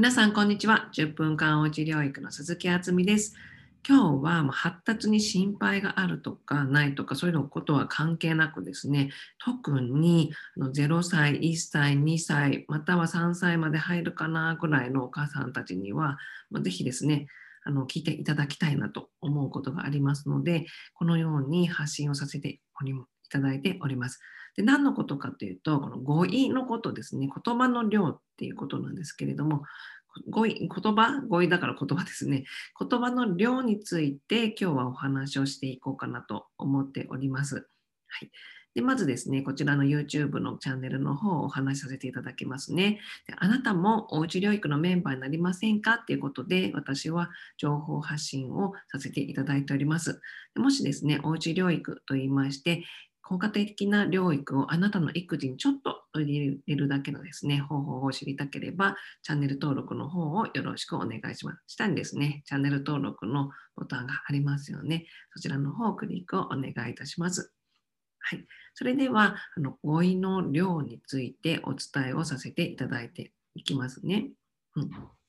皆さん、こんにちは。10分間おうち療育の鈴木敦美です。今日はもう発達に心配があるとかないとかそういうのことは関係なくですね特に0歳1歳2歳または3歳まで入るかなぐらいのお母さんたちにはぜひですねあの聞いていただきたいなと思うことがありますのでこのように発信をさせておりいただいております。で何のことかというとこの語彙のことですね言葉の量っていうことなんですけれども語彙、言葉、語彙だから言葉ですね。言葉の量について今日はお話をしていこうかなと思っております。はい。でまずですね、こちらの YouTube のチャンネルの方をお話しさせていただきますね。であなたもおうち療育のメンバーになりませんか？っていうことで、私は情報発信をさせていただいております。もしですね、おうち療育と言いまして、効果的な療育をあなたの育児にちょっと入れるだけのですね、方法を知りたければ、チャンネル登録の方をよろしくお願いします。下にですね、チャンネル登録のボタンがありますよね。そちらの方をクリックをお願いいたします。はい。それでは、あの語彙の量についてお伝えをさせていただいていきますね。うん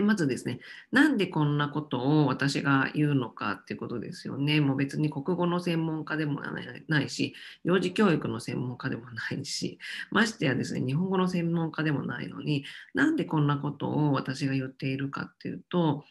まずですね、なんでこんなことを私が言うのかっていうことですよね。もう別に国語の専門家でもないし、幼児教育の専門家でもないし、ましてやですね、日本語の専門家でもないのに、なんでこんなことを私が言っているかっていうと、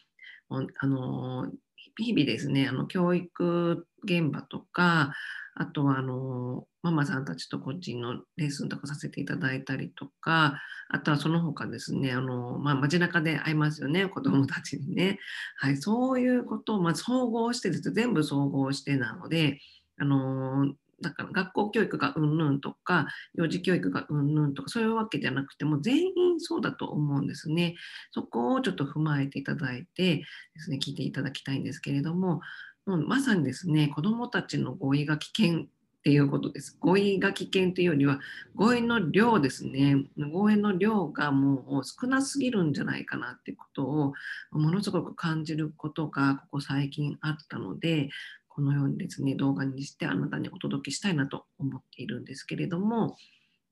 あの日々ですね、あの教育現場とか、あとはあのママさんたちと個人のレッスンとかさせていただいたりとか、あとはその他ですね、あのまあ、街中で会いますよね、子どもたちにね。はい、そういうことを、まあ、総合してです、全部総合してなので、あのだから学校教育がうんぬんとか、幼児教育がうんぬんとか、そういうわけじゃなくても、全員そうだと思うんですね。そこをちょっと踏まえていただいてですね、聞いていただきたいんですけれども、もうまさにですね、子どもたちの語彙が危険っていうことです。語彙が危険というよりは、語彙の量ですね。語彙の量がもう少なすぎるんじゃないかなってことを、ものすごく感じることがここ最近あったので、このようにですね、動画にしてあなたにお届けしたいなと思っているんですけれども、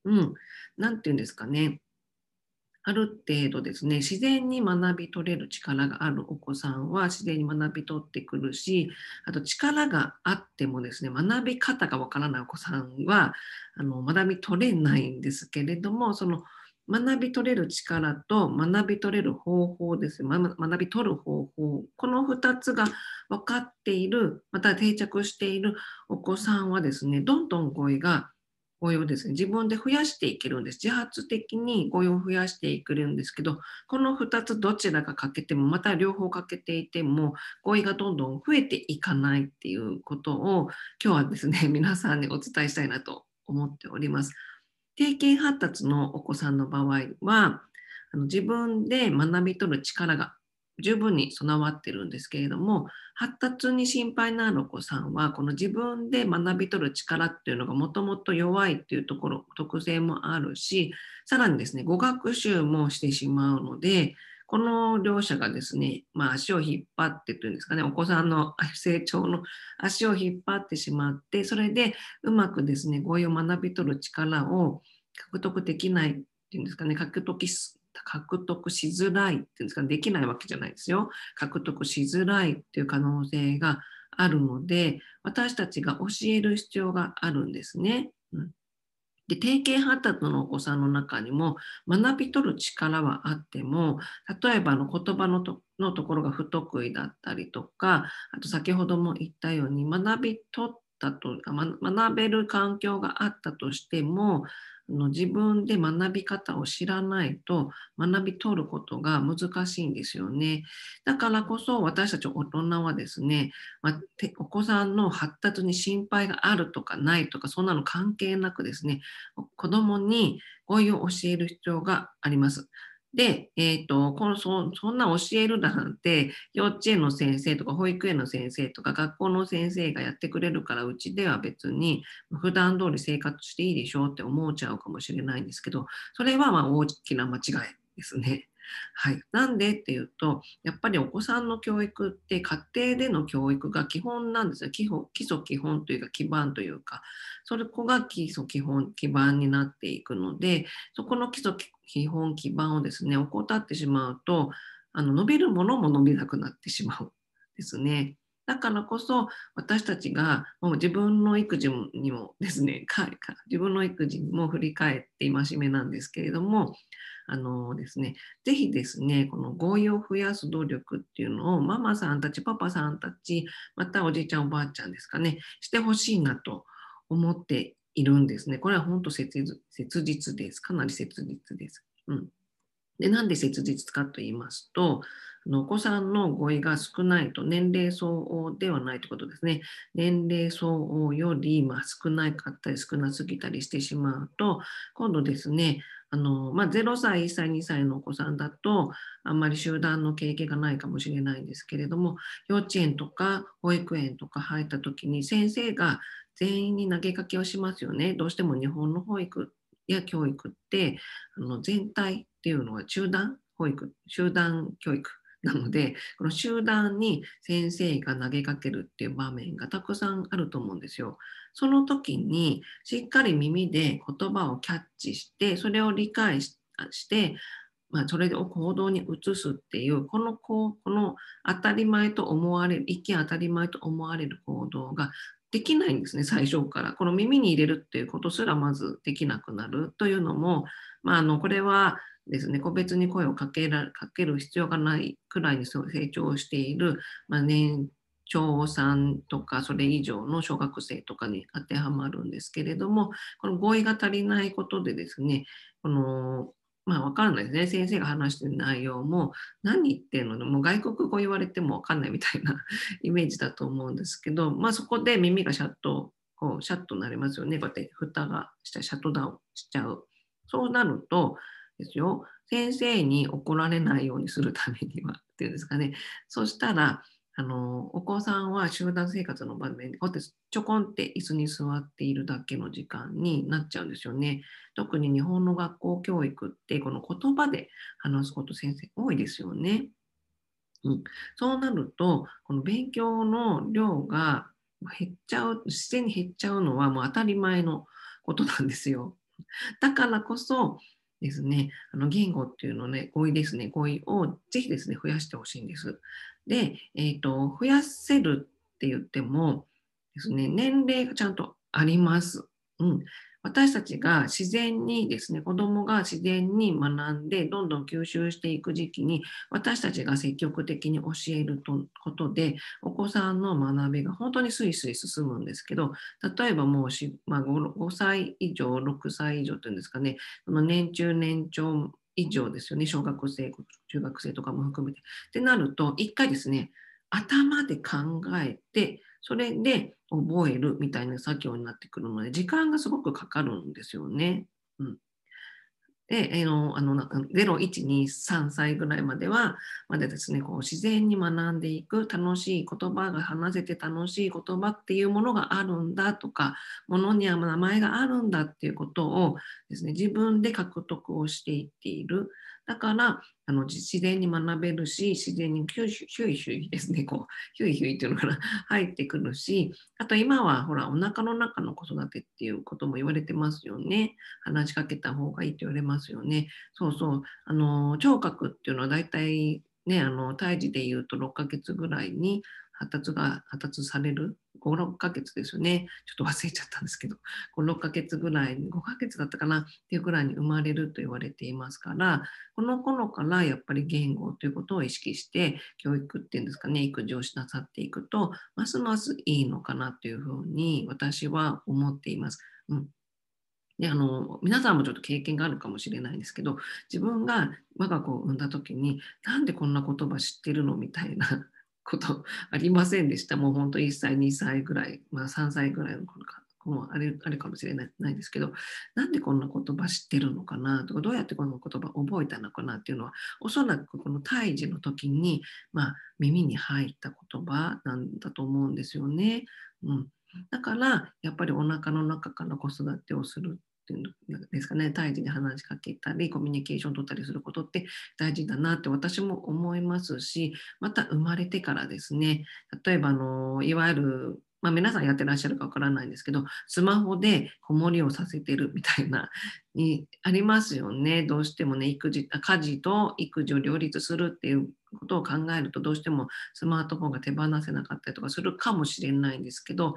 うん、なんて言うんですかね。ある程度ですね、自然に学び取れる力があるお子さんは自然に学び取ってくるし、あと力があってもですね、学び方がわからないお子さんはあの学び取れないんですけれども、その学び取れる力と学び取れる方法です学び取る方法、この2つが分かっている、また定着しているお子さんはですね、どんどん語彙が語彙をですね、自分で増やしていけるんです。自発的に語彙を増やしていけるんですけど、この2つどちらか欠けても、また両方欠けていても、語彙がどんどん増えていかないっていうことを、今日はですね、皆さんにお伝えしたいなと思っております。定型発達のお子さんの場合は、あの自分で学び取る力が十分に備わってるんですけれども発達に心配のあるお子さんはこの自分で学び取る力っていうのがもともと弱いっていうところ特性もあるしさらにですね語学習もしてしまうのでこの両者がですね、まあ、足を引っ張ってというんですかね、お子さんの成長の足を引っ張ってしまって、それでうまくですね、語彙を学び取る力を獲得できないっていうんですかね、獲得獲得しづらいっていうんですか、できないわけじゃないですよ。獲得しづらいっていう可能性があるので、私たちが教える必要があるんですね。うん、で定型発達のお子さんの中にも学び取る力はあっても例えばの言葉のとのところが不得意だったりとかあと先ほども言ったように学び取ったと学べる環境があったとしてもの自分で学び方を知らないと学び取ることが難しいんですよね。だからこそ私たち大人はですね、まあ、お子さんの発達に心配があるとかないとかそんなの関係なくですね子どもに語彙を教える必要があります。で、えーと、このそそんな教えるなんて幼稚園の先生とか保育園の先生とか学校の先生がやってくれるからうちでは別に普段通り生活していいでしょうって思っちゃうかもしれないんですけどそれはまあ大きな間違いですね。はい、なんでっていうとやっぱりお子さんの教育って家庭での教育が基本なんですよ。基本基礎基本というか基盤というか。それこが基礎基本基盤になっていくのでそこの基礎基本基盤をですね怠ってしまうとあの伸びるものも伸びなくなってしまうですね。だからこそ私たちがもう自分の育児にもですね 自分の育児にも振り返って戒めなんですけれどもあのですねぜひですねこの合意を増やす努力っていうのをママさんたちパパさんたちまたおじいちゃんおばあちゃんですかねしてほしいなと思っているんですね。これは本当切実です。かなり切実です。うん、でなんで切実かと言いますとお子さんの語彙が少ないと年齢相応ではないということですね。年齢相応よりま少なかったり少なすぎたりしてしまうと、今度ですね、あのまあ、0歳、1歳、2歳のお子さんだと、あんまり集団の経験がないかもしれないんですけれども、幼稚園とか保育園とか入った時に先生が全員に投げかけをしますよね。どうしても日本の保育や教育ってあの全体っていうのは集団保育、集団教育なので、この集団に先生が投げかけるっていう場面がたくさんあると思うんですよ。その時にしっかり耳で言葉をキャッチして、それを理解して、まあ、それを行動に移すっていう、このここの当たり前と思われる、一見当たり前と思われる行動ができないんですね、最初から。この耳に入れるっていうことすらまずできなくなるというのも、まあ、あのこれはですね、個別に声をかけらかける必要がないくらいに成長している、まあ、年長さんとかそれ以上の小学生とかに当てはまるんですけれども、この合意が足りないことでですね、このまあ、わからないですね。先生が話してる内容も、何言ってんの？もう外国語言われてもわかんないみたいな イメージだと思うんですけど、まあ、そこで耳がシャッと、こうシャッとなりますよね。こうやって蓋がしたシャットダウンしちゃう。そうなると、ですよ。先生に怒られないようにするためにはっていうんですかね。そしたら、あのお子さんは集団生活の場面でこうやってちょこんって椅子に座っているだけの時間になっちゃうんですよね。特に日本の学校教育ってこの言葉で話すこと先生多いですよね。うん、そうなるとこの勉強の量が減っちゃう自然に減っちゃうのはもう当たり前のことなんですよ。だからこそですね、あの言語っていうのね、語彙ですね、語彙をぜひですね、増やしてほしいんです。で、えーと、増やせるって言ってもですね、年齢がちゃんとあります。うん、私たちが自然にですね、子供が自然に学んで、どんどん吸収していく時期に、私たちが積極的に教えるとことで、お子さんの学びが本当にスイスイ進むんですけど、例えばもうし、まあ5、5歳以上、6歳以上というんですかね、その年中年長以上ですよね、小学生、中学生とかも含めて。ってなると、一回ですね、頭で考えて、それで覚えるみたいな作業になってくるので、時間がすごくかかるんですよね。うん、で、えのあの0、1、2、3歳ぐらいまでは、まだですね、こう自然に学んでいく、楽しい言葉が話せて楽しい言葉っていうものがあるんだとか、ものには名前があるんだっていうことをですね、自分で獲得をしていっている。だから、あの自然に学べるし、自然にヒュイヒュイヒュイですね、こう、ヒュイヒュイっていうのかな、入ってくるし、あと今はほら、お腹の中の子育てっていうことも言われてますよね。話しかけた方がいいって言われますますよね。そうそう、あの、聴覚っていうのは大体ね、あの胎児でいうと6ヶ月ぐらいに発達が発達される5、6ヶ月ですよね。ちょっと忘れちゃったんですけど、5、6ヶ月ぐらい、5ヶ月だったかなっていうぐらいに生まれると言われていますから、この頃からやっぱり言語ということを意識して、教育っていうんですかね、育児をしなさっていくと、ますますいいのかなというふうに私は思っています。うんであの皆さんもちょっと経験があるかもしれないんですけど自分が我が子を産んだ時になんでこんな言葉知ってるのみたいな ことありませんでした。もう本当1歳、2歳ぐらい、まあ3歳ぐらいの頃か。もあれあれかもしれないないですけど、なんでこんな言葉知ってるのかな？とか、どうやってこの言葉覚えたのかなっていうのは、おそらくこの胎児の時に、まあ、耳に入った言葉なんだと思うんですよね。うん、だから、やっぱりお腹の中から子育てをするっていうんですかね、胎児に話しかけたり、コミュニケーション取ったりすることって大事だなって私も思いますし、また生まれてからですね、例えばあの、いわゆるまあ、皆さんやってらっしゃるかわからないんですけど、スマホで子守りをさせてるみたいな、にありますよね。どうしてもね、育児、家事と育児を両立するっていうことを考えると、どうしてもスマートフォンが手放せなかったりとかするかもしれないんですけど、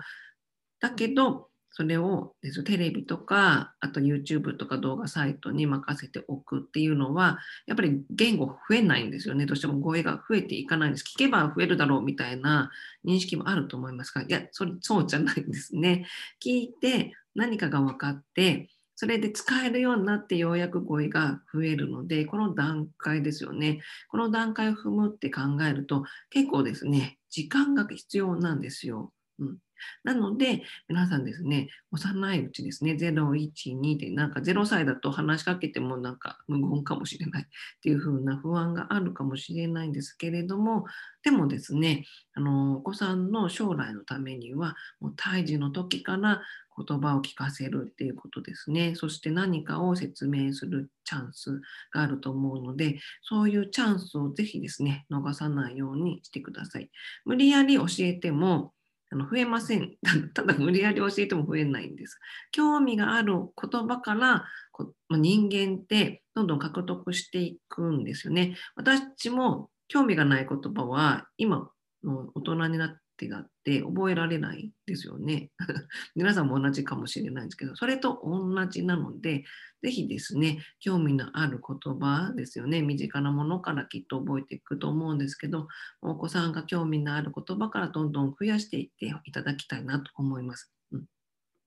だけど、それをテレビとか、あと YouTube とか動画サイトに任せておくっていうのは、やっぱり言語増えないんですよね。どうしても語彙が増えていかないんです。聞けば増えるだろうみたいな認識もあると思いますが、いや、それそうじゃないんですね。聞いて何かが分かって、それで使えるようになってようやく語彙が増えるので、この段階ですよね。この段階を踏むって考えると、結構ですね、時間が必要なんですよ。うん、なので、皆さんですね、幼いうちですね、0、1、2で、なんか0歳だと話しかけてもなんか無言かもしれない っていう風な不安があるかもしれないんですけれども、でもですね、あのお子さんの将来のためには、もう胎児の時から言葉を聞かせるっていうことですね。そして何かを説明するチャンスがあると思うので、そういうチャンスをぜひですね、逃さないようにしてください。無理やり教えても、あの増えません。ただ無理やり教えても増えないんです。興味がある言葉からこ人間ってどんどん獲得していくんですよね。私も興味がない言葉は今の大人になっ手があって覚えられないですよね。皆さんも同じかもしれないんですけど、それと同じなので、ぜひですね、興味のある言葉ですよね、身近なものからきっと覚えていくと思うんですけど、お子さんが興味のある言葉からどんどん増やしていっていただきたいなと思います。うん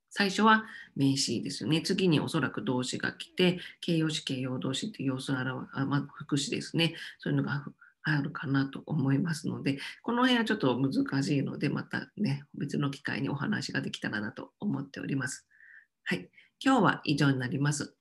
最初は名詞ですよね。次におそらく動詞が来て、形容詞、形容動詞って様子を表す、まあ、副詞ですね。そういうのがあるかなと思いますので、この辺はちょっと難しいので、またね、別の機会にお話ができたらなと思っております。はい。今日は以上になります。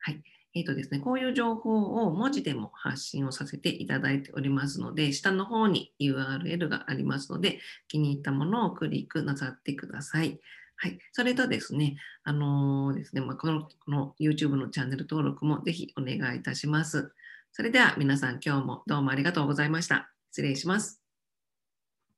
はい。えーとですね、こういう情報を文字でも発信をさせていただいておりますので、下の方に URL がありますので、気に入ったものをクリックなさってください。はい。それとですね、あのー、ですね、まあ、このこの YouTube のチャンネル登録もぜひお願いいたします。それでは皆さん今日もどうもありがとうございました。失礼します。